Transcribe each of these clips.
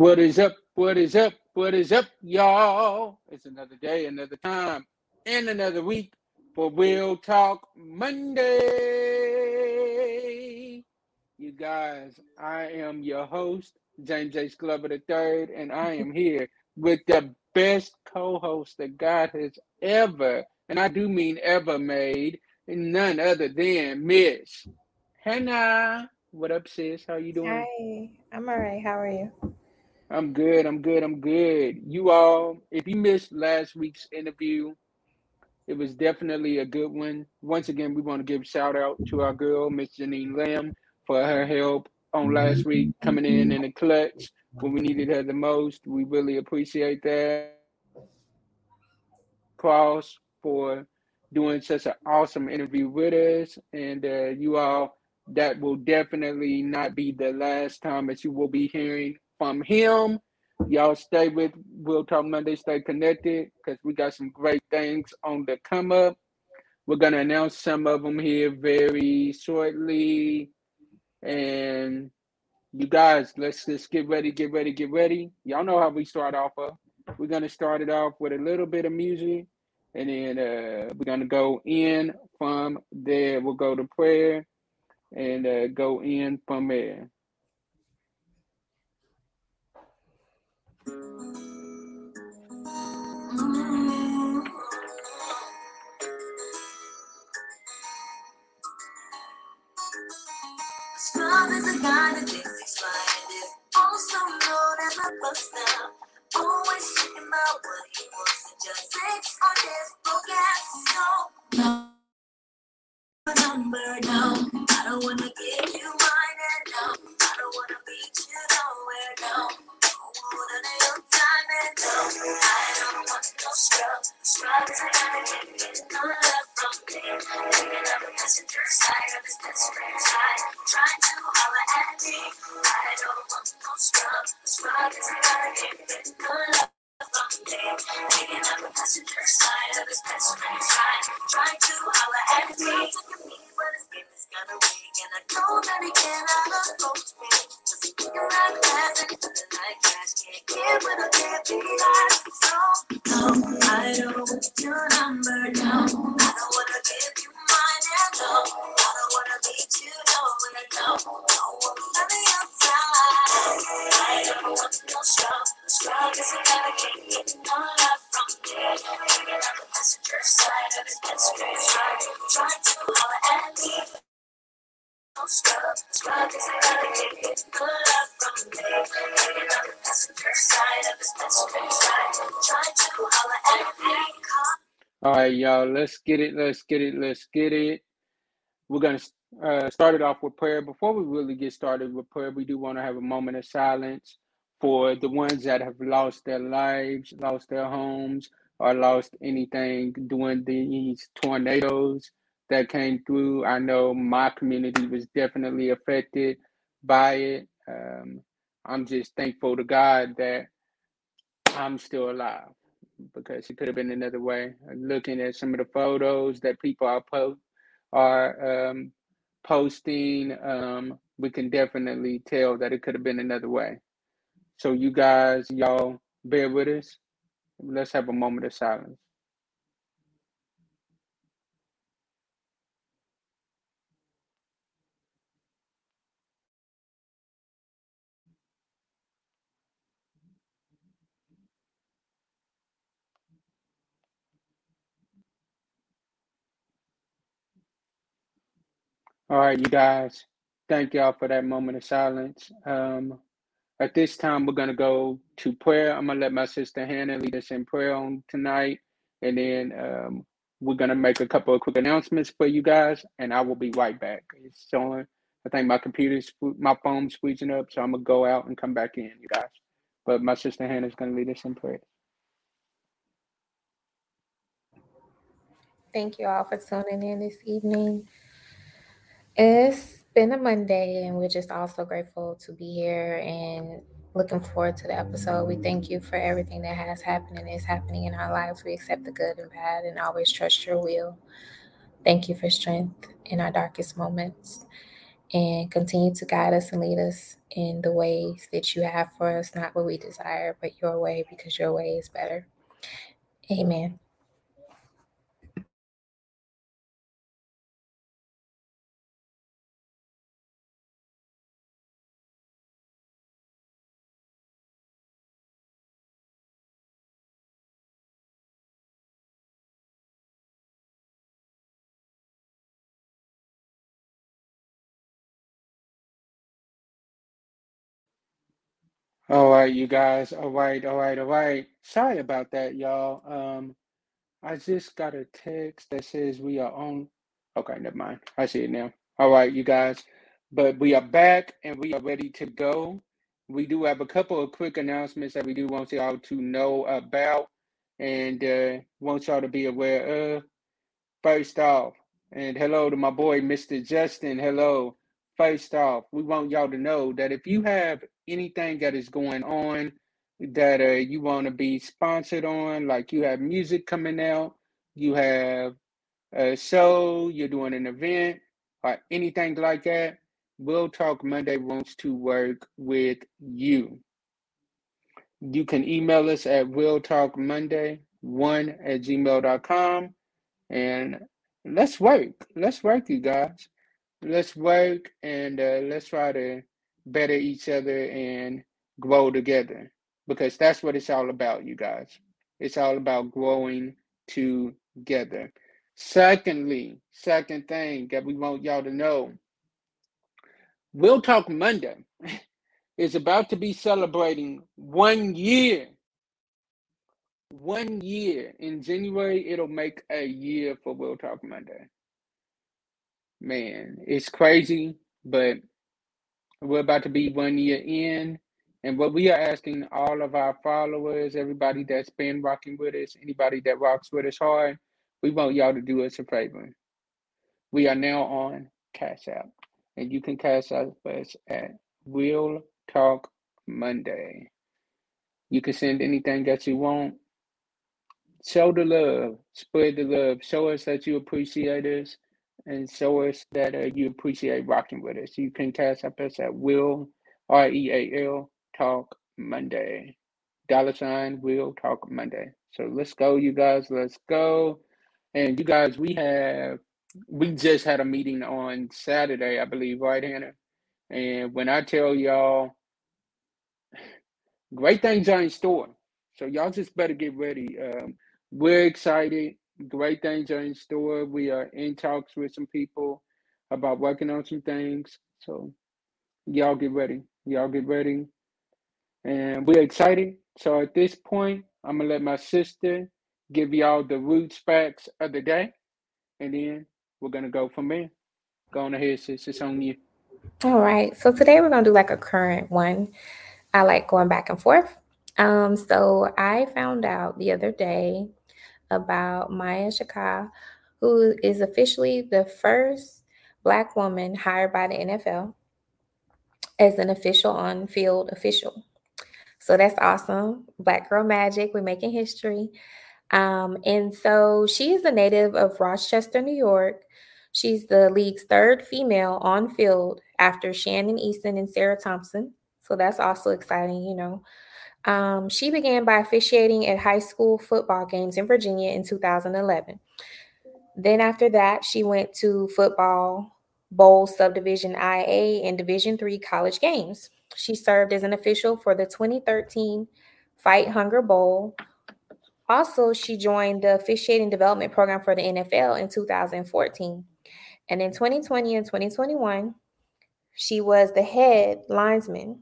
What is up? What is up? What is up, y'all? It's another day, another time, and another week for Real Talk Monday. You guys, I am your host, James H. Glover III, and I am here with the best co-host that God has ever, and I do mean ever made, and none other than Miss Hannah. What up, sis? How you doing? Hi, I'm all right. How are you? I'm good. I'm good. I'm good. You all, if you missed last week's interview, it was definitely a good one. Once again, we want to give shout out to our girl, Miss Janine Lamb, for her help on last week, coming in in the clutch when we needed her the most. We really appreciate that. Cross for doing such an awesome interview with us, and uh, you all, that will definitely not be the last time that you will be hearing from him. Y'all stay with Real Talk Monday, stay connected because we got some great things on the come up. We're gonna announce some of them here very shortly. And you guys, let's just get ready, get ready, get ready. Y'all know how we start off of. We're gonna start it off with a little bit of music, and then uh, we're gonna go in from there. We'll go to prayer and uh, go in from there. Always he wants and just on no number, no. I don't wanna give you mine, and no. I don't wanna beat you nowhere, no. Don't your time, and no. I don't want no scrub. Scrub All right, y'all, let's get it, let's get it, let's get it. We're to uh, start it off with prayer. Before we really get started with prayer, we do want to have a moment of silence for the ones that have lost their lives, lost their homes, or lost anything during these tornadoes that came through. I know my community was definitely affected by it. Um, I'm just thankful to God that I'm still alive because it could have been another way. Looking at some of the photos that people are po- are um, posting, um, we can definitely tell that it could have been another way. So you guys, y'all, bear with us. Let's have a moment of silence. All right, you guys. Thank y'all for that moment of silence. Um, at this time, we're gonna go to prayer. I'm gonna let my sister Hannah lead us in prayer on tonight, and then um, we're gonna make a couple of quick announcements for you guys, and I will be right back. It's showing. I think my computer's my phone's squeezing up, so I'm gonna go out and come back in, you guys. But my sister Hannah's gonna lead us in prayer. Thank you all for tuning in this evening. It's been a Monday, and we're just also grateful to be here and looking forward to the episode. We thank you for everything that has happened and is happening in our lives. We accept the good and bad and always trust your will. Thank you for strength in our darkest moments. and continue to guide us and lead us in the ways that you have for us, not what we desire, but your way, because your way is better. Amen. All right, you guys. All right, all right, all right. Sorry about that, y'all. Um, I just got a text that says we are on. Okay, never mind. I see it now. All right, you guys. But we are back and we are ready to go. We do have a couple of quick announcements that we do want y'all to know about and uh, want y'all to be aware of. First off, and hello to my boy, Mr. Justin. Hello. First off, we want y'all to know that if you have anything that is going on that uh, you want to be sponsored on, like you have music coming out, you have a show, you're doing an event, or anything like that, Real Talk Monday wants to work with you. You can email us at Real Talk Monday one at gmail.com and let's work. Let's work, you guys. Let's work and uh, let's try to better each other and grow together because that's what it's all about, you guys. It's all about growing together. Secondly, second thing that we want y'all to know Real Talk Monday is about to be celebrating one year. One year. In January, it'll make a year for Real Talk Monday. Man, it's crazy, but we're about to be one year in. And what we are asking all of our followers, everybody that's been rocking with us, anybody that rocks with us hard, we want y'all to do us a favor. We are now on Cash App, and you can cash out us at Real Talk Monday. You can send anything that you want. Show the love, spread the love. Show us that you appreciate us, and show us that uh, you appreciate rocking with us. You can cash up us at Real R E A L Talk Monday. Dollar sign Real Talk Monday. So let's go, you guys. Let's go. And you guys, we have we just had a meeting on Saturday, I believe, right, Hannah? And when I tell y'all, great things are in store. So y'all just better get ready. Um, we're excited. Great things are in store. We are in talks with some people about working on some things. So y'all get ready. Y'all get ready. And we're excited. So at this point, I'm gonna let my sister give y'all the roots facts of the day, and then we're gonna go from there. Go on ahead, sis. It's on you. All right. So today we're gonna do like a current one. I like going back and forth. Um, so I found out the other day about Maia Chaka, who is officially the first Black woman hired by the NFL as an official on field official. So that's awesome. Black Girl Magic, we're making history. Um, and so she is a native of Rochester, New York. She's the league's third female on field after Shannon Eastin and Sarah Thompson. So that's also exciting, you know. Um, she began by officiating at high school football games in Virginia in 2011. Then after that, she went to football bowl subdivision IA and Division three college games. She served as an official for the 2013 Fight Hunger Bowl. Also, she joined the officiating development program for the NFL in 2014. And in 2020 and 2021, she was the head linesman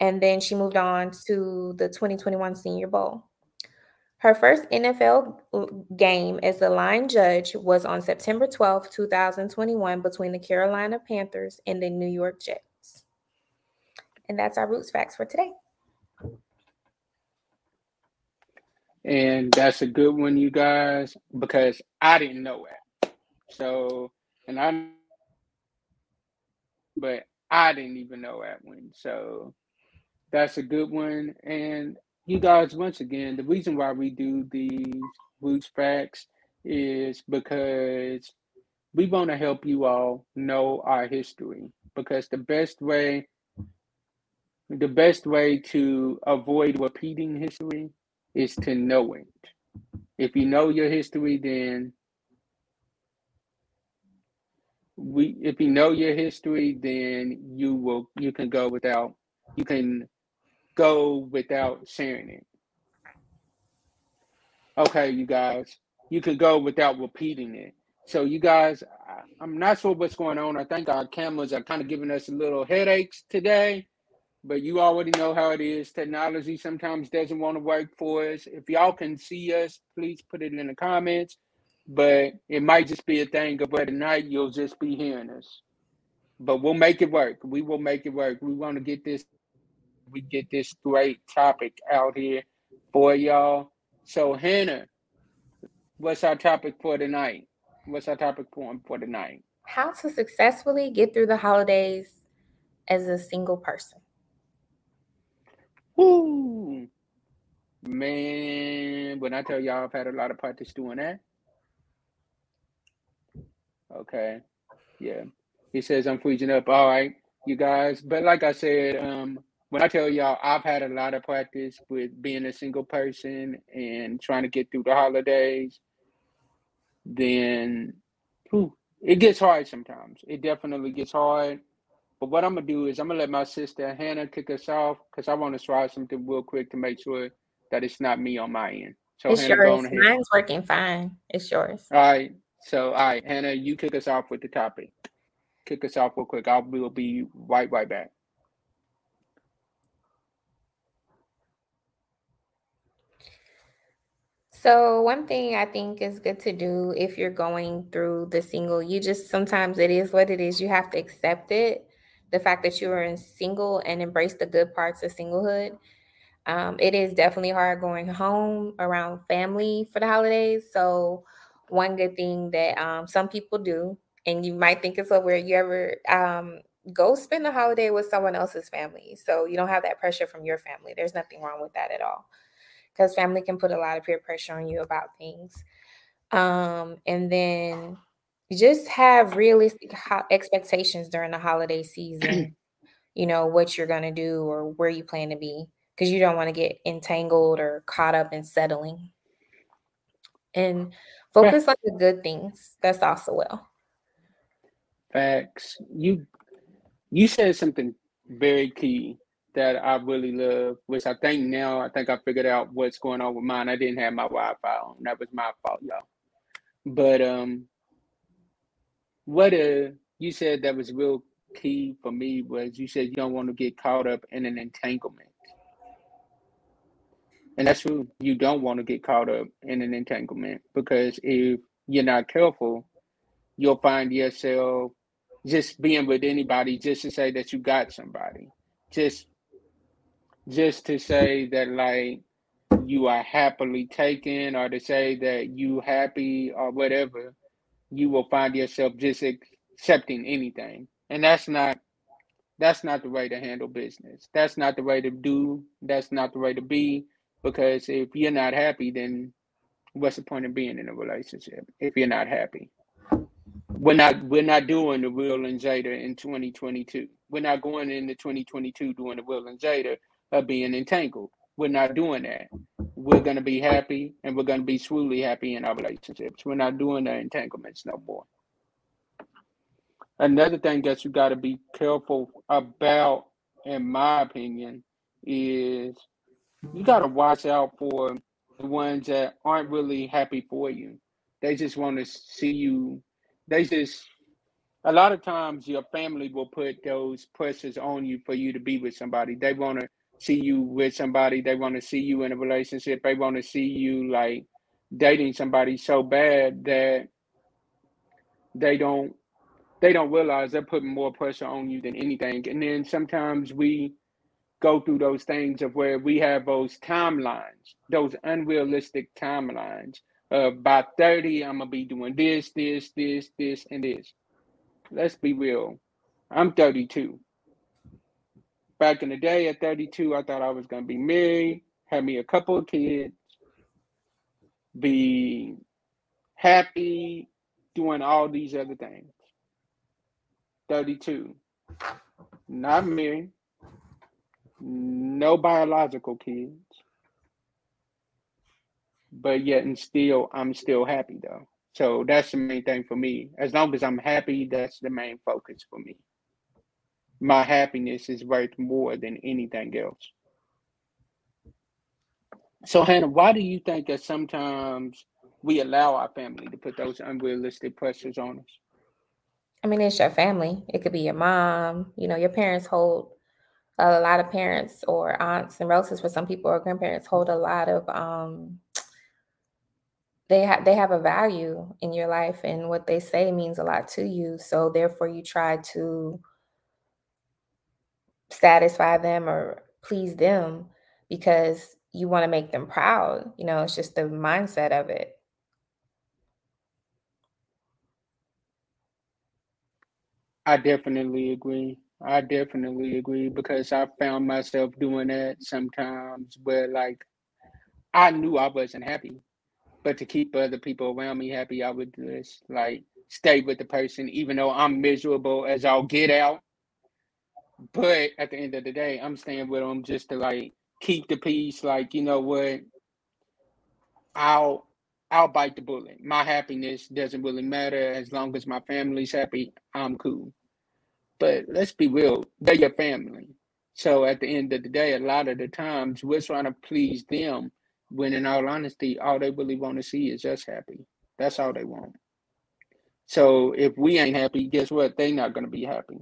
and then she moved on to the 2021 Senior Bowl. Her first NFL game as a line judge was on September 12, 2021, between the Carolina Panthers and the New York Jets. And that's our Roots Facts for today. And that's a good one, you guys, because I didn't know it. So, and I, but I didn't even know that one. So, that's a good one. And you guys, once again, the reason why we do these roots facts is because we want to help you all know our history because the best way the best way to avoid repeating history is to know it. If you know your history, then we if you know your history, then you will you can go without you can go without sharing it. Okay, you guys, you could go without repeating it. So you guys, I'm not sure what's going on. I think our cameras are kind of giving us a little headaches today, but you already know how it is. Technology sometimes doesn't want to work for us. If y'all can see us, please put it in the comments. But it might just be a thing of where tonight you'll just be hearing us. But we'll make it work. We will make it work. We want to get this we get this great topic out here for y'all. So Hannah, what's our topic for tonight? What's our topic for for tonight? How to successfully get through the holidays as a single person. Woo! Man, when I tell y'all I've had a lot of practice doing that. Okay. Yeah. He says I'm freezing up. All right, you guys. But like I said, um, when I tell y'all I've had a lot of practice with being a single person and trying to get through the holidays, then whew, it gets hard sometimes. It definitely gets hard. But what I'm gonna do is I'm gonna let my sister Hannah kick us off because I want to try something real quick to make sure that it's not me on my end. So It's Hannah, yours. Mine's working fine. It's yours. All right. So all right, Hannah, you kick us off with the topic. Kick us off real quick. I will be right right back. So, one thing I think is good to do if you're going through the single, you just sometimes it is what it is. You have to accept it, the fact that you are in single and embrace the good parts of singlehood. Um, it is definitely hard going home around family for the holidays. So, one good thing that um, some people do, and you might think it's so weird, you ever um, go spend the holiday with someone else's family. So, you don't have that pressure from your family. There's nothing wrong with that at all because family can put a lot of peer pressure on you about things. Um, and then you just have realistic ho- expectations during the holiday season. you know what you're gonna do or where you plan to be, because you don't want to get entangled or caught up in settling. And focus on the good things. That's also well. Facts. You you said something very key that I really love, which I think now I think I figured out what's going on with mine. I didn't have my Wi-Fi on. That was my fault, y'all. But um, what uh you said that was real key for me was you said you don't want to get caught up in an entanglement. And that's true. You don't want to get caught up in an entanglement because if you're not careful, you'll find yourself just being with anybody just to say that you got somebody. Just just to say that like you are happily taken or to say that you happy or whatever, you will find yourself just accepting anything. And that's not that's not the way to handle business. That's not the way to do. That's not the way to be. Because if you're not happy, then what's the point of being in a relationship if you're not happy? We're not we're not doing the Will and Jada in 2022. We're not going into 2022 doing the Will and Jada of being entangled. We're not doing that. We're gonna be happy and we're gonna be truly happy in our relationships. We're not doing the entanglements no more. Another thing that you got to be careful about, in my opinion, is you got to watch out for the ones that aren't really happy for you. They just want to see you. They just, a lot of times, your family will put those pressures on you for you to be with somebody. They want to see you with somebody. They want to see you in a relationship. They want to see you like dating somebody so bad that they don't they don't realize they're putting more pressure on you than anything. And then sometimes we go through those things of where we have those timelines, those unrealistic timelines. Uh, by 30, I'm gonna be doing this, this, this, this, and this. Let's be real. I'm 32. Back in the day at 32, I thought I was gonna be married, have me a couple of kids, be happy, doing all these other things. 32. Not married. No biological kids. But yet and still I'm still happy though. So that's the main thing for me. As long as I'm happy, that's the main focus for me. My happiness is worth more than anything else. So Hannah, why do you think that sometimes we allow our family to put those unrealistic pressures on us? I mean, it's your family. It could be your mom. You know, your parents hold a lot of parents or aunts and relatives for some people or grandparents hold a lot of um they have they have a value in your life and what they say means a lot to you. So therefore you try to satisfy them or please them because you want to make them proud. You know, it's just the mindset of it. I definitely agree. I definitely agree because I found myself doing that sometimes where like I knew I wasn't happy, but to keep other people around me happy, I would just like stay with the person even though I'm miserable as I'll get out. But at the end of the day, I'm staying with them just to like keep the peace. Like, you know what? I'll I'll bite the bullet. My happiness doesn't really matter as long as my family's happy. I'm cool. But let's be real, they're your family. So at the end of the day, a lot of the times we're trying to please them when in all honesty, all they really want to see is us happy. That's all they want. So if we ain't happy, guess what? They're not gonna be happy.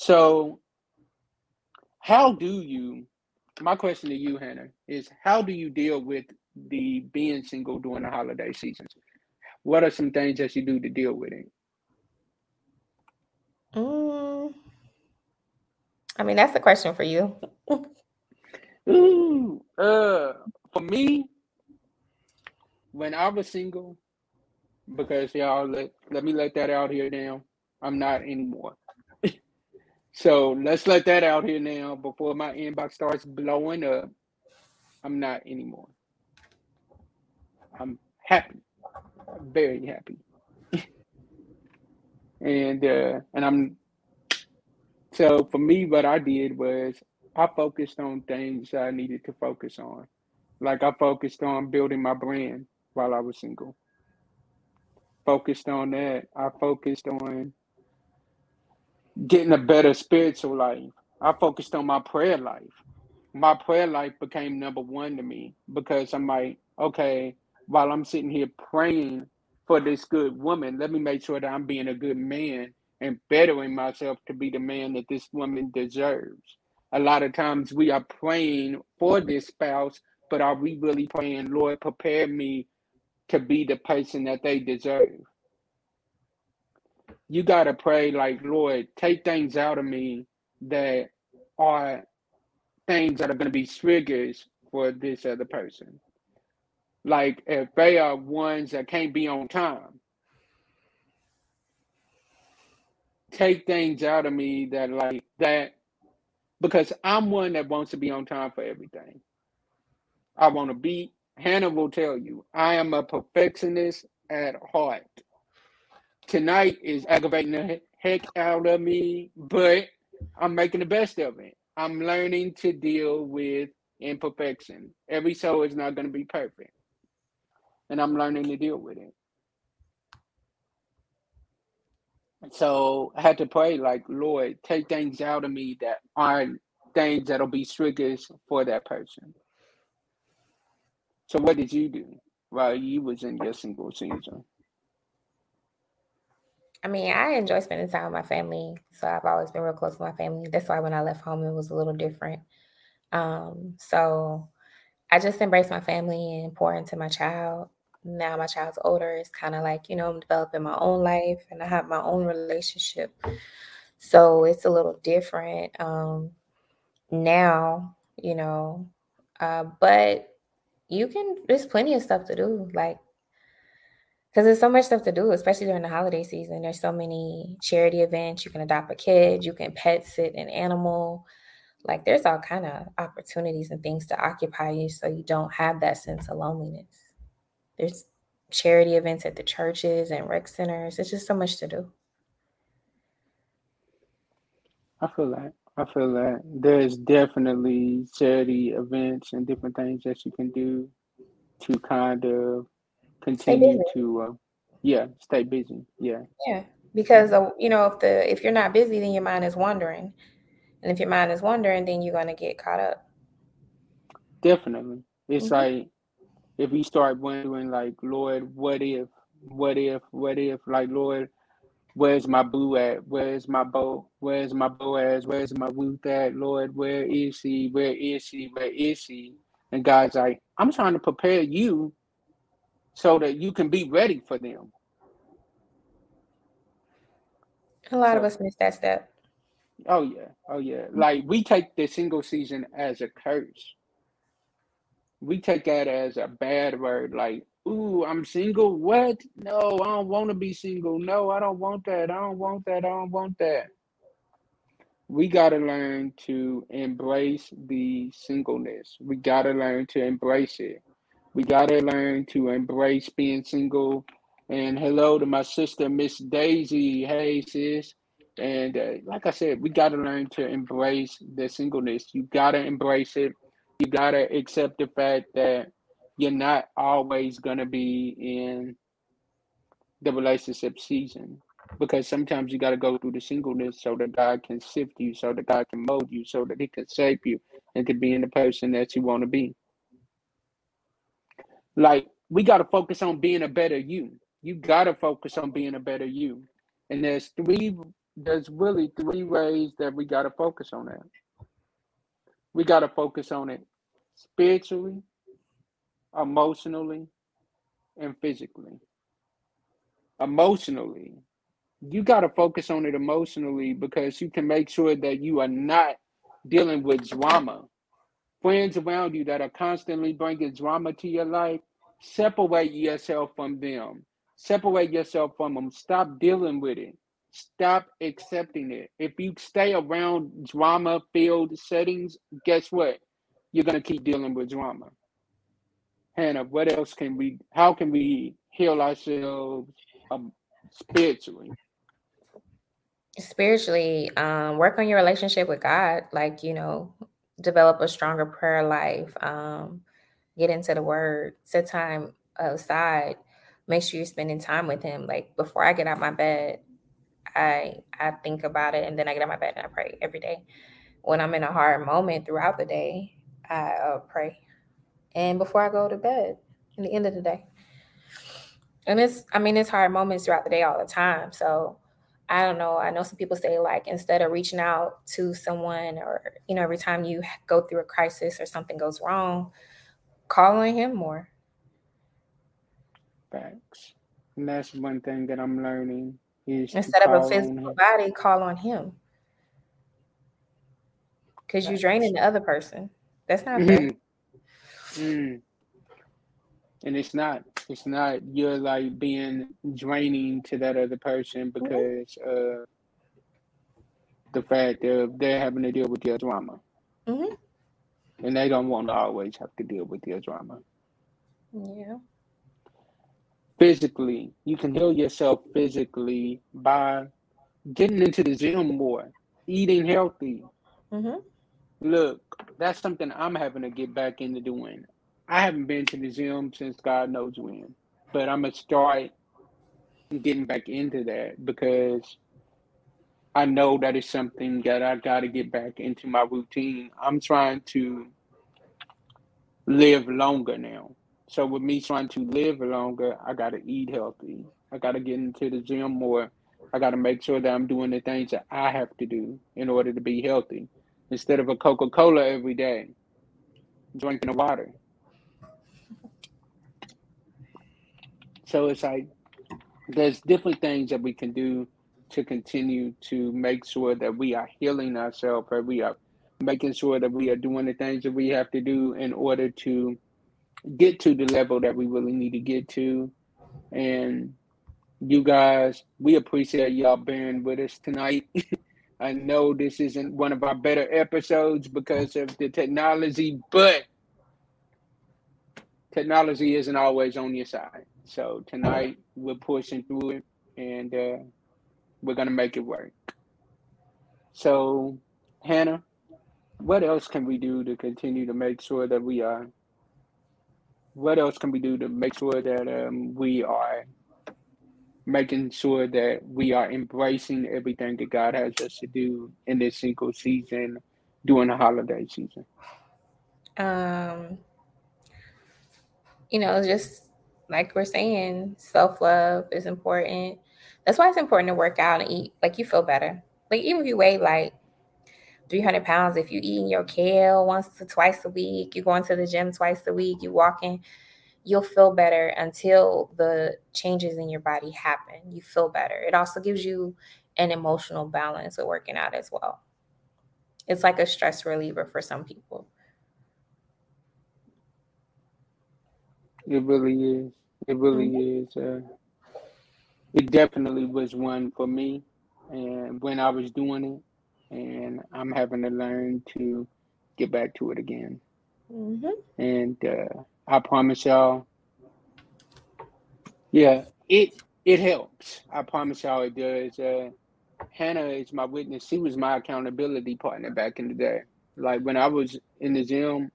So how do you my question to you, Hannah, is how do you deal with the being single during the holiday seasons? What are some things that you do to deal with it? Mm, I mean, that's a question for you. Ooh, uh, for me, when I was single, because y'all let let me let that out here now. I'm not anymore. So let's let that out here now before my inbox starts blowing up. I'm not anymore. I'm happy. Very happy. and uh and I'm so for me what I did was I focused on things I needed to focus on. Like I focused on building my brand while I was single. Focused on that. I focused on getting a better spiritual life. I focused on my prayer life. My prayer life became number one to me because I'm like, okay, while I'm sitting here praying for this good woman, let me make sure that I'm being a good man and bettering myself to be the man that this woman deserves. A lot of times we are praying for this spouse, but are we really praying, Lord, prepare me to be the person that they deserve? You got to pray like, Lord, take things out of me that are things that are going to be triggers for this other person. Like if they are ones that can't be on time, take things out of me that like that because I'm one that wants to be on time for everything. I want to be. Hannah will tell you, I am a perfectionist at heart tonight is aggravating the heck out of me, but I'm making the best of it. I'm learning to deal with imperfection. Every soul is not going to be perfect. And I'm learning to deal with it. So I had to pray, like, Lord, take things out of me that aren't things that'll be triggers for that person. So what did you do while you was in your single season? I mean, I enjoy spending time with my family. So I've always been real close to my family. That's why when I left home, it was a little different. Um, so I just embrace my family and pour into my child. Now my child's older. It's kind of like, you know, I'm developing my own life and I have my own relationship. So it's a little different um, now, you know. Uh, but you can, there's plenty of stuff to do. Like because there's so much stuff to do, especially during the holiday season. There's so many charity events. You can adopt a kid, you can pet sit an animal. Like there's all kind of opportunities and things to occupy you so you don't have that sense of loneliness. There's charity events at the churches and rec centers. It's just so much to do. I feel that. I feel that there's definitely charity events and different things that you can do to kind of continue to, uh, yeah, stay busy. Yeah. Yeah, because uh, you know if the if you're not busy, then your mind is wandering, and if your mind is wandering, then you're gonna get caught up. Definitely, it's mm-hmm. like if we start wondering, like, Lord, what if, what if, what if, like, Lord, Where's my boo at? Where's my bow? Where's my Boaz? Where's my Ruth at? Lord, where is she? Where is she? Where is she? And God's like, I'm trying to prepare you so that you can be ready for them. A lot so, of us miss that step. Oh yeah. Oh yeah. Like we take the single season as a curse. We take that as a bad word. Like, ooh, I'm single. What? No, I don't want to be single. No, I don't want that. I don't want that. I don't want that. We got to learn to embrace the singleness. We got to learn to embrace it. We got to learn to embrace being single. And hello to my sister, Miss Daisy. Hey, sis. And uh, like I said, we got to learn to embrace the singleness. You got to embrace it. You got to accept the fact that you're not always to be in the relationship season because sometimes you got to go through the singleness so that God can sift you, so that God can mold you, so that He can shape you and to be in the person that you want to be. Like, we got to focus on being a better you. You got to focus on being a better you. And there's three, there's really three ways that we got to focus on that. We got to focus on it spiritually, emotionally, and physically. Emotionally, you got to focus on it emotionally because you can make sure that you are not dealing with drama. Friends around you that are constantly bringing drama to your life, separate yourself from them. Separate yourself from them. Stop dealing with it. Stop accepting it. If you stay around drama filled settings, guess what? You're going to keep dealing with drama. Hannah, what else can we, how can we heal ourselves um, spiritually? Spiritually, um, work on your relationship with God. Like, you know, develop a stronger prayer life, um, get into the word, set time aside, make sure you're spending time with Him. Like, before I get out my bed, I I think about it and then I get out of my bed and I pray every day. When I'm in a hard moment throughout the day, I uh, pray and before I go to bed in the end of the day. And it's, I mean, it's hard moments throughout the day all the time. So I don't know. I know some people say, like, instead of reaching out to someone or, you know, every time you go through a crisis or something goes wrong, call on him more. Thanks. And that's one thing that I'm learning is instead of a physical body, call on him. Because you're draining the other person. That's not mm-hmm. fair. Mm. And it's not. It's not. You're like being draining to that other person because mm-hmm. uh the fact of they're having to deal with your drama. Mm-hmm. And they don't want to always have to deal with your drama. Yeah. Physically, you can heal yourself physically by getting into the gym more, eating healthy, mm-hmm. Look, that's something I'm having to get back into doing. I haven't been to the gym since God knows when, but I'm gonna start getting back into that because I know that is something that I got to get back into my routine. I'm trying to live longer now. So with me trying to live longer, I got to eat healthy. I got to get into the gym more. I got to make sure that I'm doing the things that I have to do in order to be healthy instead of a Coca Cola every day, drinking the water. So it's like there's different things that we can do to continue to make sure that we are healing ourselves, or we are making sure that we are doing the things that we have to do in order to get to the level that we really need to get to. And you guys, we appreciate y'all bearing with us tonight. I know this isn't one of our better episodes because of the technology, but technology isn't always on your side. So tonight we're pushing through it, and uh, we're gonna make it work. So, Hannah, what else can we do to continue to make sure that we are? What else can we do to make sure that um, we are making sure that we are embracing everything that God has us to do in this single season during the holiday season? Um, you know, just like we're saying, self love is important. That's why it's important to work out and eat. Like you feel better. Like even if you weigh like 300 pounds, if you eating your kale once to twice a week, you're going to the gym twice a week, you walking, you'll feel better until the changes in your body happen. You feel better. It also gives you an emotional balance with working out as well. It's like a stress reliever for some people. It really is. It really mm-hmm. is. Uh, it definitely was one for me, and when I was doing it, and I'm having to learn to get back to it again. Mm-hmm. And uh, I promise y'all, yeah, it it helps. I promise y'all it does. Uh, Hannah is my witness. She was my accountability partner back in the day. Like when I was in the gym,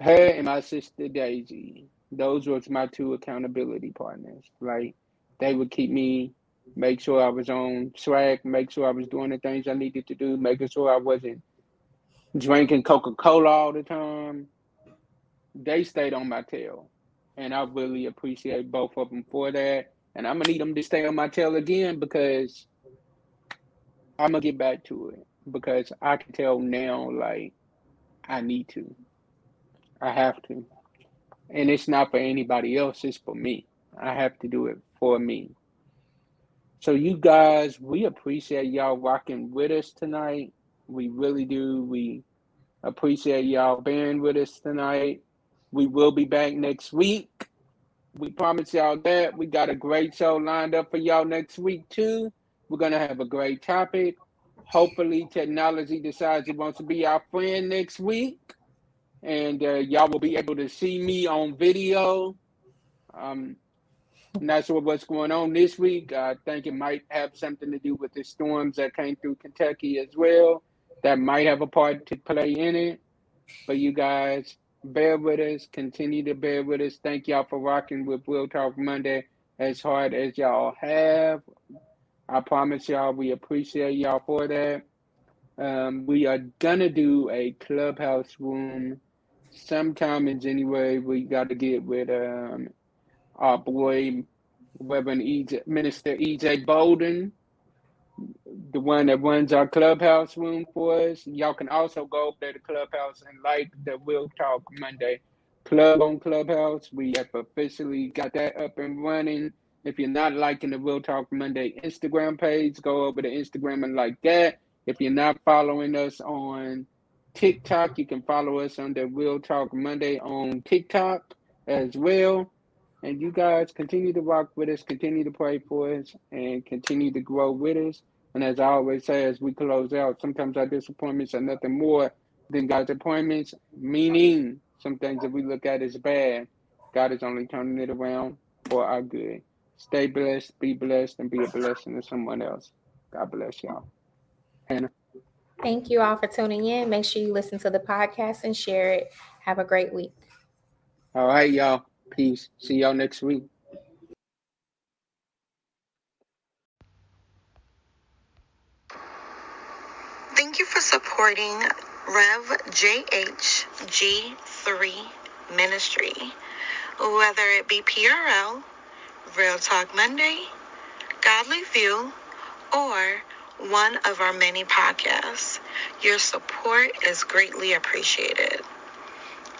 her and my sister Daisy, those was my two accountability partners. Like they would keep me, make sure I was on track, make sure I was doing the things I needed to do, making sure I wasn't drinking Coca Cola all the time. They stayed on my tail, and I really appreciate both of them for that. And I'm gonna need them to stay on my tail again because I'm gonna get back to it because I can tell now, like I need to, I have to and it's not for anybody else, it's for me. I have to do it for me. So, you guys, we appreciate y'all rocking with us tonight. We really do. We appreciate y'all bearing with us tonight. We will be back next week. We promise y'all that. We got a great show lined up for y'all next week, too. We're going to have a great topic. Hopefully, technology decides it wants to be our friend next week and uh, y'all will be able to see me on video. Um, not sure what's going on this week. I think it might have something to do with the storms that came through Kentucky as well. That might have a part to play in it. But you guys, bear with us. Continue to bear with us. Thank y'all for rocking with Real Talk Monday as hard as y'all have. I promise y'all we appreciate y'all for that. Um, we are gonna do a clubhouse room sometime comments anyway. we got to get with um our boy Reverend EJ, Minister EJ Bolden, the one that runs our clubhouse room for us. Y'all can also go there to clubhouse and like the Real Talk Monday club on Clubhouse. We have officially got that up and running. If you're not liking the Real Talk Monday Instagram page, go over to Instagram and like that. If you're not following us on TikTok. You can follow us under Real Talk Monday on TikTok as well. And you guys continue to rock with us, continue to pray for us, and continue to grow with us. And as I always say, as we close out, sometimes our disappointments are nothing more than God's appointments, meaning some things that we look at as bad, God is only turning it around for our good. Stay blessed, be blessed, and be a blessing to someone else. God bless y'all. Hannah. Thank you all for tuning in. Make sure you listen to the podcast and share it. Have a great week. All right, y'all. Peace. See y'all next week. Thank you for supporting Rev JHG3 Ministry, whether it be PRL, Real Talk Monday, Godly View, or one of our many podcasts. Your support is greatly appreciated.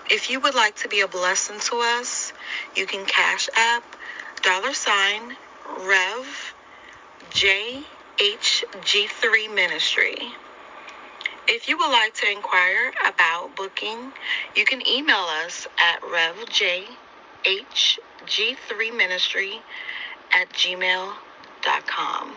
If you would like to be a blessing to us, you can cash app dollar sign Rev JHG3 Ministry. If you would like to inquire about booking, you can email us at revjhg3ministry at gmail.com.